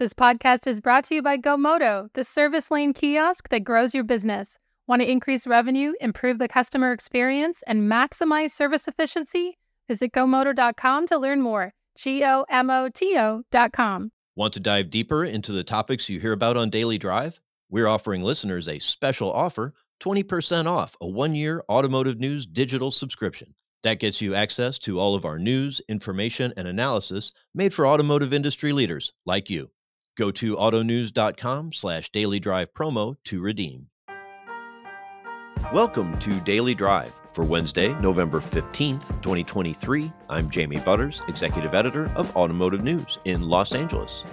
This podcast is brought to you by GoMoto, the service lane kiosk that grows your business. Want to increase revenue, improve the customer experience, and maximize service efficiency? Visit GoMoto.com to learn more. G O M O T O.com. Want to dive deeper into the topics you hear about on Daily Drive? We're offering listeners a special offer 20% off a one year automotive news digital subscription. That gets you access to all of our news, information, and analysis made for automotive industry leaders like you. Go to autonews.com slash daily drive promo to redeem. Welcome to Daily Drive. For Wednesday, November 15th, 2023, I'm Jamie Butters, Executive Editor of Automotive News in Los Angeles.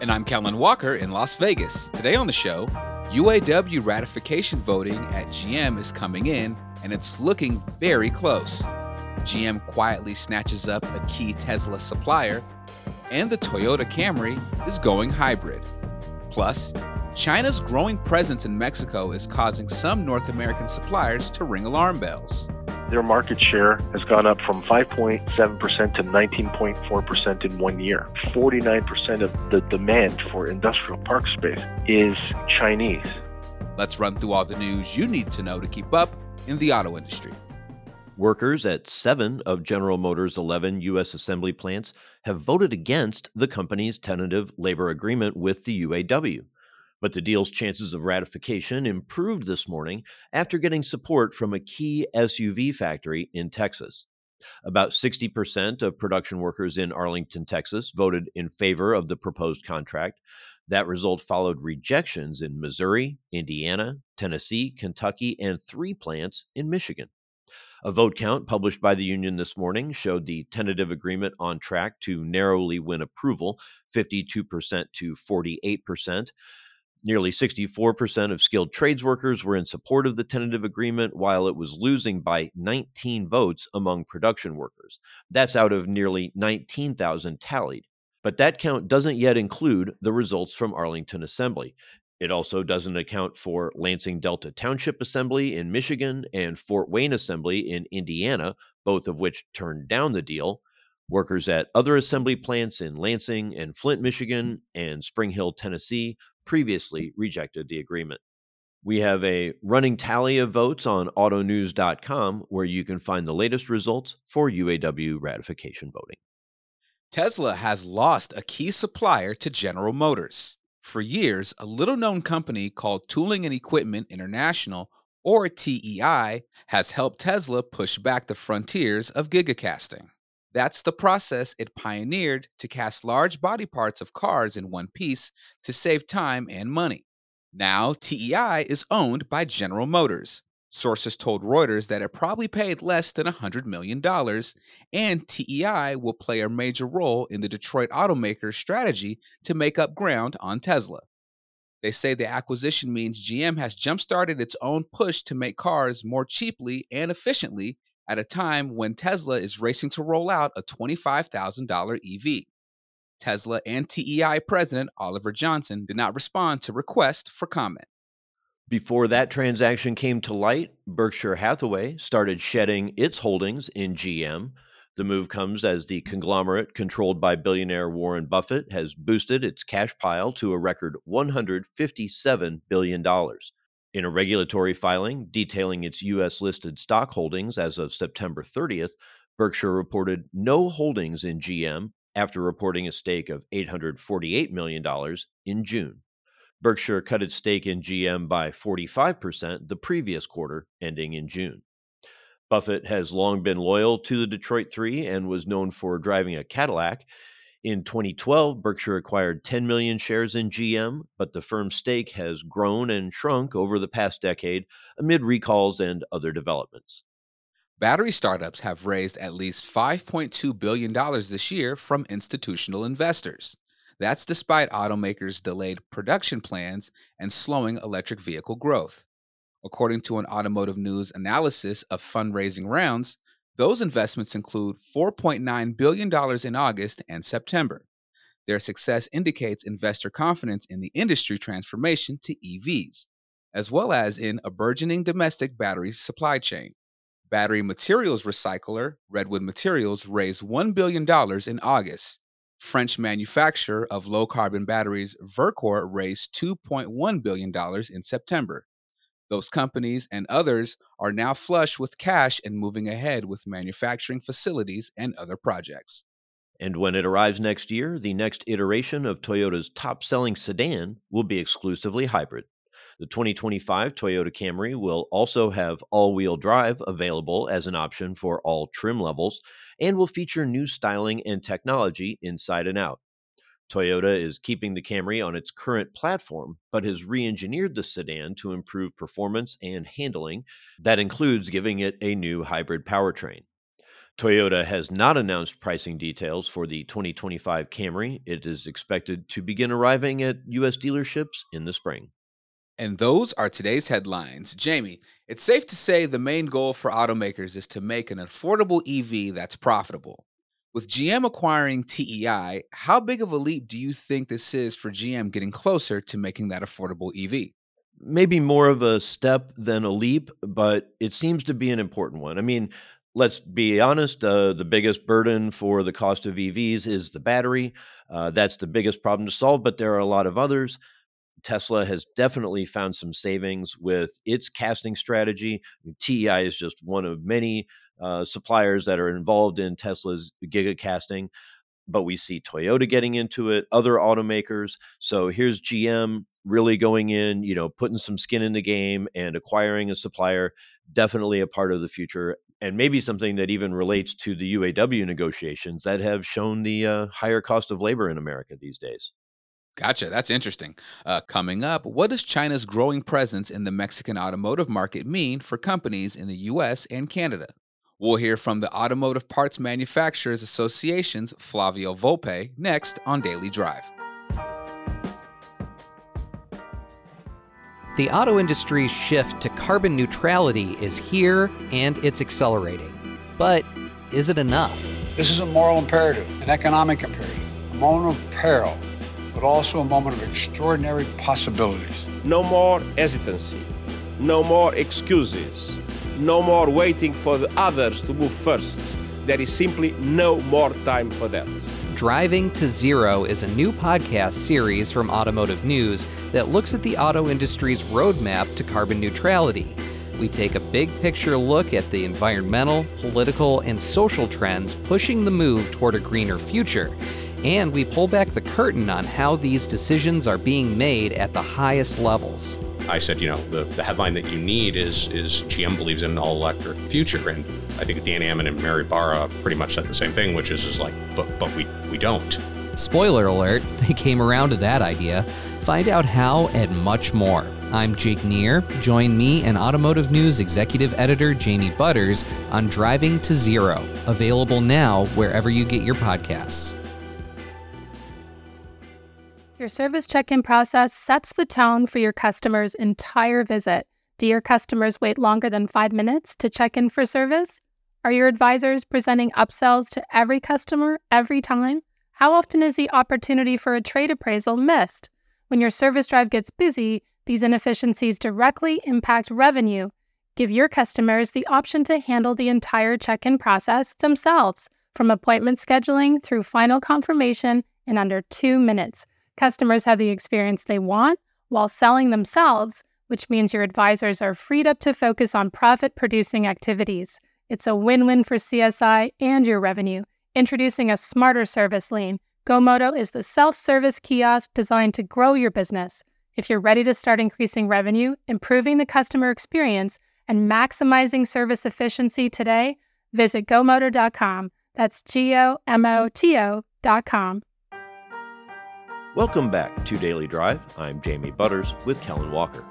And I'm Kellen Walker in Las Vegas. Today on the show, UAW ratification voting at GM is coming in, and it's looking very close. GM quietly snatches up a key Tesla supplier and the Toyota Camry is going hybrid. Plus, China's growing presence in Mexico is causing some North American suppliers to ring alarm bells. Their market share has gone up from 5.7% to 19.4% in one year. 49% of the demand for industrial park space is Chinese. Let's run through all the news you need to know to keep up in the auto industry. Workers at seven of General Motors' 11 U.S. assembly plants have voted against the company's tentative labor agreement with the UAW. But the deal's chances of ratification improved this morning after getting support from a key SUV factory in Texas. About 60% of production workers in Arlington, Texas voted in favor of the proposed contract. That result followed rejections in Missouri, Indiana, Tennessee, Kentucky, and three plants in Michigan. A vote count published by the union this morning showed the tentative agreement on track to narrowly win approval 52% to 48%. Nearly 64% of skilled trades workers were in support of the tentative agreement, while it was losing by 19 votes among production workers. That's out of nearly 19,000 tallied. But that count doesn't yet include the results from Arlington Assembly. It also doesn't account for Lansing Delta Township Assembly in Michigan and Fort Wayne Assembly in Indiana, both of which turned down the deal. Workers at other assembly plants in Lansing and Flint, Michigan, and Spring Hill, Tennessee, previously rejected the agreement. We have a running tally of votes on autonews.com where you can find the latest results for UAW ratification voting. Tesla has lost a key supplier to General Motors. For years, a little known company called Tooling and Equipment International, or TEI, has helped Tesla push back the frontiers of gigacasting. That's the process it pioneered to cast large body parts of cars in one piece to save time and money. Now, TEI is owned by General Motors, Sources told Reuters that it probably paid less than $100 million, and TEI will play a major role in the Detroit automaker's strategy to make up ground on Tesla. They say the acquisition means GM has jump started its own push to make cars more cheaply and efficiently at a time when Tesla is racing to roll out a $25,000 EV. Tesla and TEI president Oliver Johnson did not respond to request for comment. Before that transaction came to light, Berkshire Hathaway started shedding its holdings in GM. The move comes as the conglomerate controlled by billionaire Warren Buffett has boosted its cash pile to a record $157 billion. In a regulatory filing detailing its U.S. listed stock holdings as of September 30th, Berkshire reported no holdings in GM after reporting a stake of $848 million in June. Berkshire cut its stake in GM by 45% the previous quarter, ending in June. Buffett has long been loyal to the Detroit Three and was known for driving a Cadillac. In 2012, Berkshire acquired 10 million shares in GM, but the firm's stake has grown and shrunk over the past decade amid recalls and other developments. Battery startups have raised at least $5.2 billion this year from institutional investors. That's despite automakers' delayed production plans and slowing electric vehicle growth. According to an automotive news analysis of fundraising rounds, those investments include $4.9 billion in August and September. Their success indicates investor confidence in the industry transformation to EVs, as well as in a burgeoning domestic battery supply chain. Battery materials recycler Redwood Materials raised $1 billion in August, French manufacturer of low carbon batteries Verkor raised $2.1 billion in September. Those companies and others are now flush with cash and moving ahead with manufacturing facilities and other projects. And when it arrives next year, the next iteration of Toyota's top selling sedan will be exclusively hybrid. The 2025 Toyota Camry will also have all wheel drive available as an option for all trim levels and will feature new styling and technology inside and out. Toyota is keeping the Camry on its current platform, but has re engineered the sedan to improve performance and handling. That includes giving it a new hybrid powertrain. Toyota has not announced pricing details for the 2025 Camry. It is expected to begin arriving at U.S. dealerships in the spring. And those are today's headlines. Jamie, it's safe to say the main goal for automakers is to make an affordable EV that's profitable. With GM acquiring TEI, how big of a leap do you think this is for GM getting closer to making that affordable EV? Maybe more of a step than a leap, but it seems to be an important one. I mean, let's be honest, uh, the biggest burden for the cost of EVs is the battery. Uh, that's the biggest problem to solve, but there are a lot of others. Tesla has definitely found some savings with its casting strategy. TEI is just one of many uh, suppliers that are involved in Tesla's giga casting, but we see Toyota getting into it, other automakers. So here's GM really going in, you know, putting some skin in the game and acquiring a supplier. Definitely a part of the future, and maybe something that even relates to the UAW negotiations that have shown the uh, higher cost of labor in America these days. Gotcha. That's interesting. Uh, coming up, what does China's growing presence in the Mexican automotive market mean for companies in the US and Canada? We'll hear from the Automotive Parts Manufacturers Association's Flavio Volpe next on Daily Drive. The auto industry's shift to carbon neutrality is here and it's accelerating. But is it enough? This is a moral imperative, an economic imperative, a moment of peril but also a moment of extraordinary possibilities. No more hesitancy, no more excuses, no more waiting for the others to move first. There is simply no more time for that. Driving to Zero is a new podcast series from Automotive News that looks at the auto industry's roadmap to carbon neutrality. We take a big picture look at the environmental, political, and social trends pushing the move toward a greener future and we pull back the curtain on how these decisions are being made at the highest levels. I said, you know, the, the headline that you need is is GM believes in an all electric future, and I think Dan Ammann and Mary Barra pretty much said the same thing, which is is like, but but we we don't. Spoiler alert: they came around to that idea. Find out how and much more. I'm Jake Neer. Join me and Automotive News executive editor Jamie Butters on Driving to Zero, available now wherever you get your podcasts. Your service check in process sets the tone for your customer's entire visit. Do your customers wait longer than five minutes to check in for service? Are your advisors presenting upsells to every customer every time? How often is the opportunity for a trade appraisal missed? When your service drive gets busy, these inefficiencies directly impact revenue. Give your customers the option to handle the entire check in process themselves, from appointment scheduling through final confirmation in under two minutes. Customers have the experience they want while selling themselves, which means your advisors are freed up to focus on profit producing activities. It's a win win for CSI and your revenue. Introducing a smarter service lane, GoMoto is the self service kiosk designed to grow your business. If you're ready to start increasing revenue, improving the customer experience, and maximizing service efficiency today, visit GoMoto.com. That's G O M O T O.com. Welcome back to Daily Drive. I'm Jamie Butters with Kellen Walker.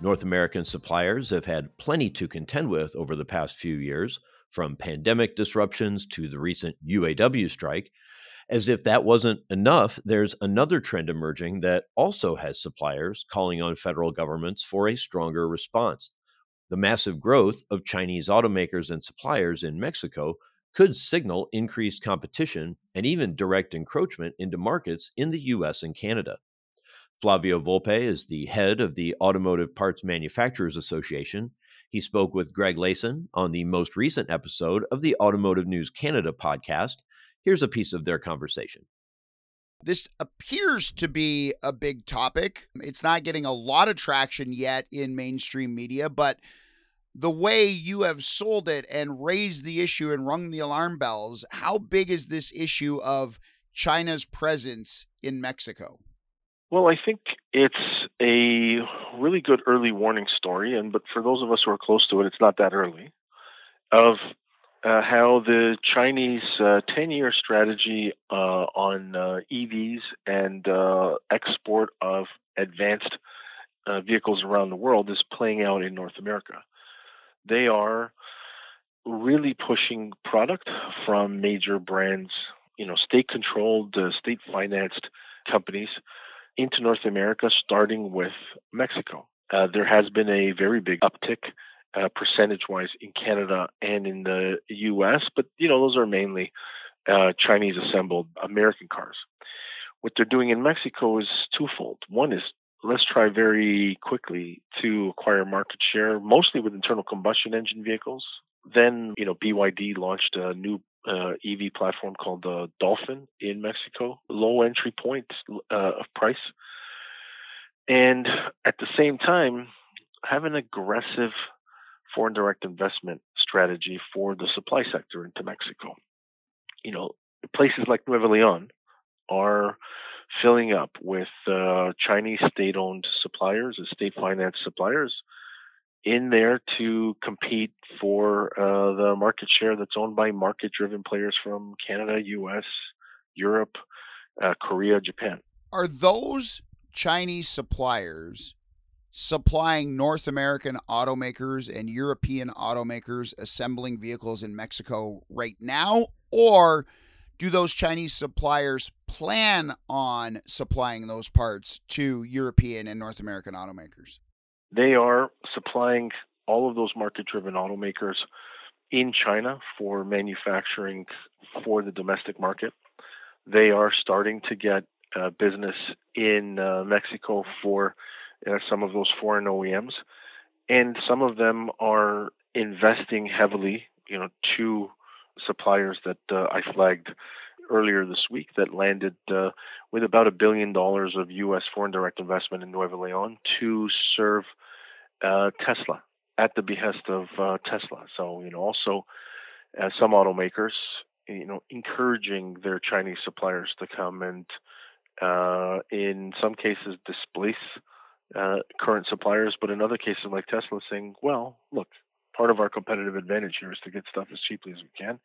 North American suppliers have had plenty to contend with over the past few years, from pandemic disruptions to the recent UAW strike. As if that wasn't enough, there's another trend emerging that also has suppliers calling on federal governments for a stronger response. The massive growth of Chinese automakers and suppliers in Mexico could signal increased competition and even direct encroachment into markets in the US and Canada. Flavio Volpe is the head of the Automotive Parts Manufacturers Association. He spoke with Greg Layson on the most recent episode of the Automotive News Canada podcast. Here's a piece of their conversation. This appears to be a big topic. It's not getting a lot of traction yet in mainstream media, but the way you have sold it and raised the issue and rung the alarm bells, how big is this issue of China's presence in Mexico? Well, I think it's a really good early warning story, and but for those of us who are close to it, it's not that early. Of uh, how the Chinese uh, 10-year strategy uh, on uh, EVs and uh, export of advanced uh, vehicles around the world is playing out in North America. They are really pushing product from major brands, you know, state-controlled, state-financed companies into North America, starting with Mexico. Uh, there has been a very big uptick uh, percentage-wise in Canada and in the U.S., but you know those are mainly uh, Chinese-assembled American cars. What they're doing in Mexico is twofold. One is let's try very quickly to acquire market share, mostly with internal combustion engine vehicles. Then, you know, BYD launched a new uh, EV platform called the Dolphin in Mexico, low entry point uh, of price. And at the same time, have an aggressive foreign direct investment strategy for the supply sector into Mexico. You know, places like Nuevo Leon are filling up with uh, Chinese state owned suppliers state financed suppliers in there to compete for uh, the market share that's owned by market driven players from Canada, US, Europe, uh, Korea, Japan. Are those Chinese suppliers supplying North American automakers and European automakers assembling vehicles in Mexico right now? Or do those Chinese suppliers plan on supplying those parts to European and North American automakers? They are supplying all of those market driven automakers in China for manufacturing for the domestic market. They are starting to get uh, business in uh, Mexico for uh, some of those foreign OEMs, and some of them are investing heavily. You know, two suppliers that uh, I flagged earlier this week that landed uh, with about a billion dollars of U.S. foreign direct investment in Nuevo Leon to serve uh, Tesla at the behest of uh, Tesla. So you know, also uh, some automakers, you know, encouraging their Chinese suppliers to come and, uh, in some cases, displace current suppliers, but in other cases, like Tesla, saying, "Well, look, part of our competitive advantage here is to get stuff as cheaply as we can."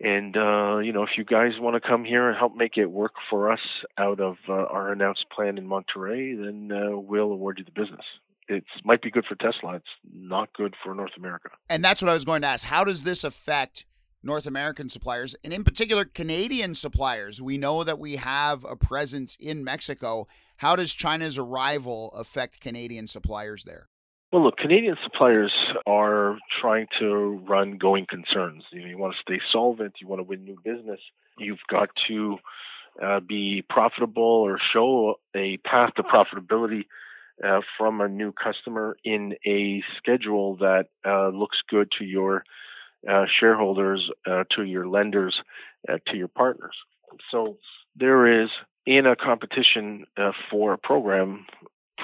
And uh, you know, if you guys want to come here and help make it work for us out of uh, our announced plan in Monterrey, then uh, we'll award you the business. It might be good for Tesla. It's not good for North America. And that's what I was going to ask. How does this affect North American suppliers, and in particular Canadian suppliers? We know that we have a presence in Mexico. How does China's arrival affect Canadian suppliers there? Well, look, Canadian suppliers are trying to run going concerns. You know, you want to stay solvent, you want to win new business. You've got to uh, be profitable or show a path to profitability uh, from a new customer in a schedule that uh, looks good to your uh, shareholders, uh, to your lenders, uh, to your partners. So there is in a competition for a program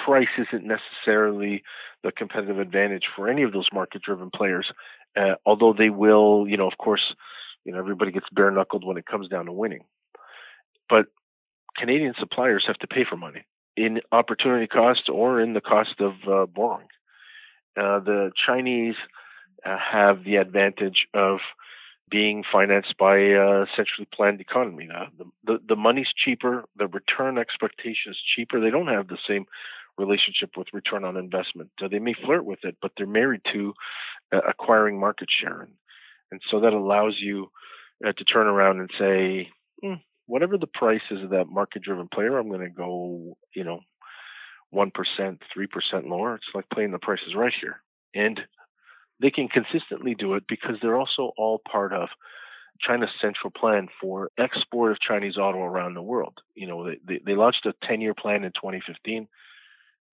price isn't necessarily the competitive advantage for any of those market driven players, uh, although they will, you know, of course, you know, everybody gets bare knuckled when it comes down to winning. But Canadian suppliers have to pay for money in opportunity cost or in the cost of uh, borrowing. Uh, the Chinese uh, have the advantage of being financed by a centrally planned economy. Now, the, the, the money's cheaper, the return expectation is cheaper. They don't have the same relationship with return on investment. Uh, they may flirt with it, but they're married to uh, acquiring market share, and, and so that allows you uh, to turn around and say, hmm, whatever the price is of that market-driven player, I'm going to go, you know, one percent, three percent lower. It's like playing the prices right here, and they can consistently do it because they're also all part of China's central plan for export of Chinese auto around the world. You know, they, they launched a 10-year plan in 2015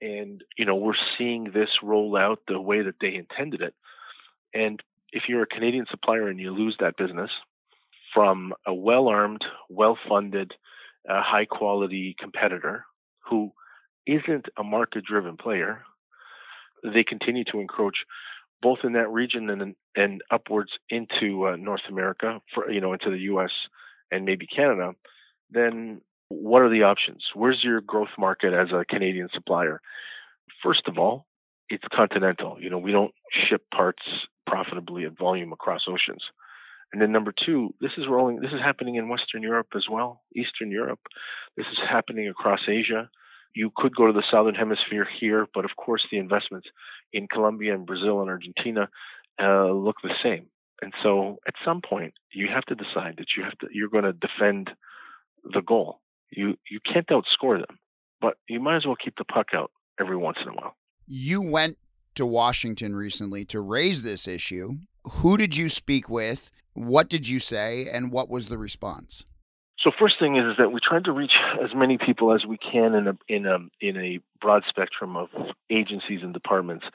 and you know we're seeing this roll out the way that they intended it and if you're a canadian supplier and you lose that business from a well-armed well-funded a high quality competitor who isn't a market driven player, they continue to encroach both in that region and and upwards into uh, North America, for you know, into the U.S. and maybe Canada, then what are the options? Where's your growth market as a Canadian supplier? First of all, it's continental. You know, we don't ship parts profitably at volume across oceans. And then number two, this is rolling. This is happening in Western Europe as well, Eastern Europe. This is happening across Asia. You could go to the southern hemisphere here, but of course the investments in Colombia and Brazil and Argentina uh, look the same. And so at some point you have to decide that you have to you're going to defend the goal. You you can't outscore them, but you might as well keep the puck out every once in a while. You went to Washington recently to raise this issue. Who did you speak with? What did you say and what was the response? So first thing is, is that we tried to reach as many people as we can in a in a in a broad spectrum of agencies and departments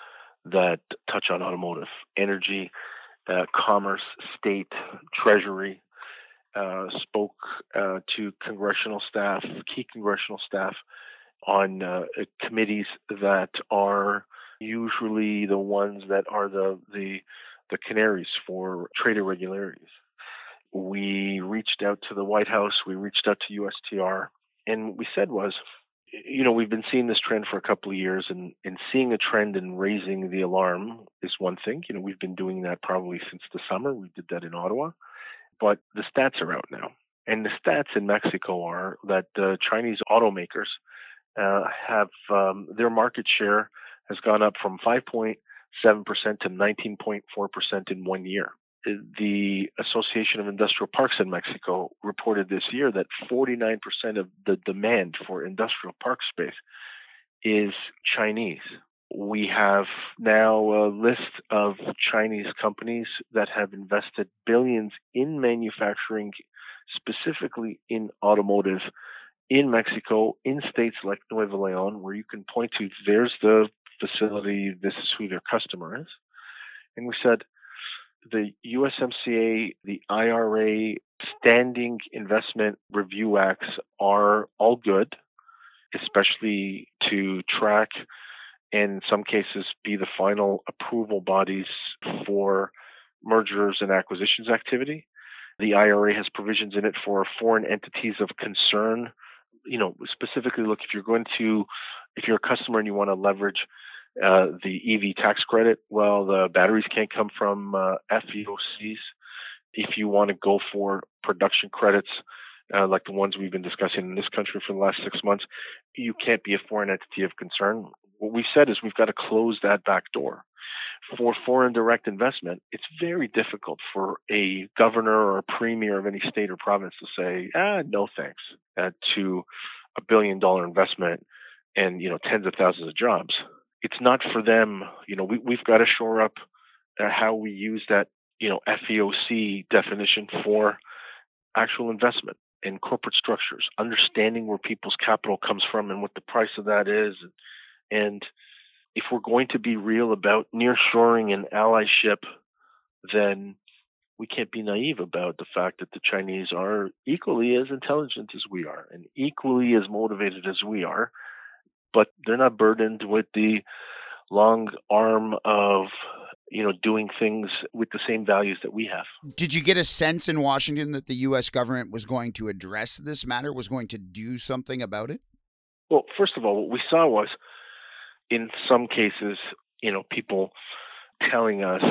that touch on automotive, energy, uh, commerce, state, treasury. Uh, spoke uh, to congressional staff, key congressional staff, on uh, committees that are usually the ones that are the the the canaries for trade irregularities we reached out to the White House, we reached out to USTR, and what we said was, you know, we've been seeing this trend for a couple of years, and, and seeing a trend and raising the alarm is one thing. You know, we've been doing that probably since the summer. We did that in Ottawa, but the stats are out now. And the stats in Mexico are that uh, Chinese automakers uh, have um, their market share has gone up from 5.7% to 19.4% in one year the Association of Industrial Parks in Mexico reported this year that 49% of the demand for industrial park space is Chinese. We have now a list of Chinese companies that have invested billions in manufacturing, specifically in automotive, in Mexico, in states like Nuevo Leon, where you can point to there's the facility, this is who their customer is. And we said, the USMCA, the IRA, standing investment review acts are all good, especially to track in some cases be the final approval bodies for mergers and acquisitions activity. The IRA has provisions in it for foreign entities of concern. You know, specifically look if you're going to if you're a customer and you want to leverage uh, the EV tax credit, well, the batteries can't come from uh, FEOCs. If you want to go for production credits, uh, like the ones we've been discussing in this country for the last six months, you can't be a foreign entity of concern. What we've said is we've got to close that back door. For foreign direct investment, it's very difficult for a governor or a premier of any state or province to say, ah, no thanks uh, to a billion dollar investment and you know tens of thousands of jobs it's not for them. You know, we, we've got to shore up uh, how we use that, you know, FEOC definition for actual investment in corporate structures, understanding where people's capital comes from and what the price of that is. And if we're going to be real about nearshoring and allyship, then we can't be naive about the fact that the Chinese are equally as intelligent as we are and equally as motivated as we are but they're not burdened with the long arm of you know doing things with the same values that we have. Did you get a sense in Washington that the US government was going to address this matter, was going to do something about it? Well, first of all, what we saw was in some cases, you know, people telling us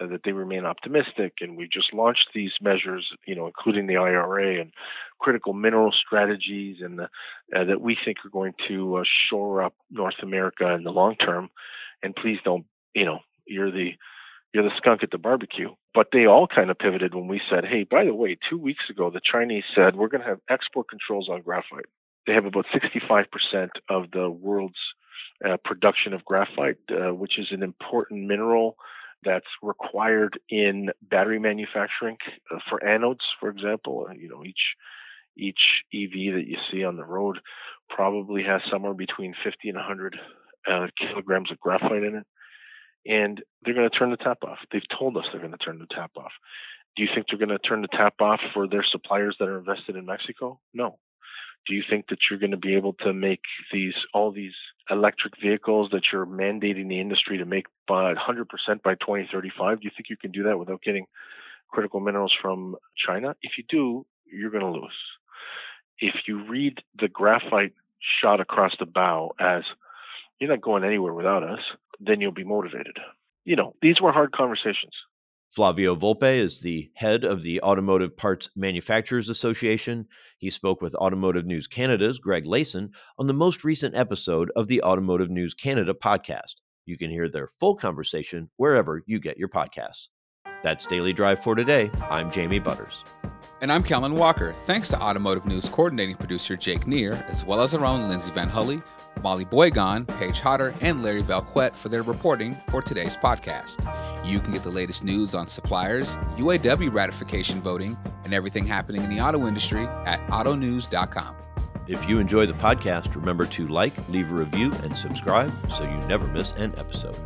that they remain optimistic, and we just launched these measures, you know, including the IRA and critical mineral strategies, and the, uh, that we think are going to uh, shore up North America in the long term. And please don't, you know, you're the you're the skunk at the barbecue. But they all kind of pivoted when we said, hey, by the way, two weeks ago, the Chinese said we're going to have export controls on graphite. They have about 65% of the world's uh, production of graphite, uh, which is an important mineral that's required in battery manufacturing uh, for anodes, for example. Uh, you know, each each EV that you see on the road probably has somewhere between 50 and 100 uh, kilograms of graphite in it. And they're going to turn the tap off. They've told us they're going to turn the tap off. Do you think they're going to turn the tap off for their suppliers that are invested in Mexico? No. Do you think that you're going to be able to make these all these electric vehicles that you're mandating the industry to make by 100% by 2035? Do you think you can do that without getting critical minerals from China? If you do, you're going to lose. If you read the graphite shot across the bow as you're not going anywhere without us, then you'll be motivated. You know, these were hard conversations. Flavio Volpe is the head of the Automotive Parts Manufacturers Association. He spoke with Automotive News Canada's Greg Layson on the most recent episode of the Automotive News Canada podcast. You can hear their full conversation wherever you get your podcasts. That's Daily Drive for today. I'm Jamie Butters. And I'm Kellen Walker. Thanks to Automotive News coordinating producer Jake Neer, as well as our own Lindsay VanHulle, Molly Boigon, Paige Hodder, and Larry Vellequette for their reporting for today's podcast. You can get the latest news on suppliers, UAW ratification voting, and everything happening in the auto industry at autonews.com. If you enjoy the podcast, remember to like, leave a review, and subscribe so you never miss an episode.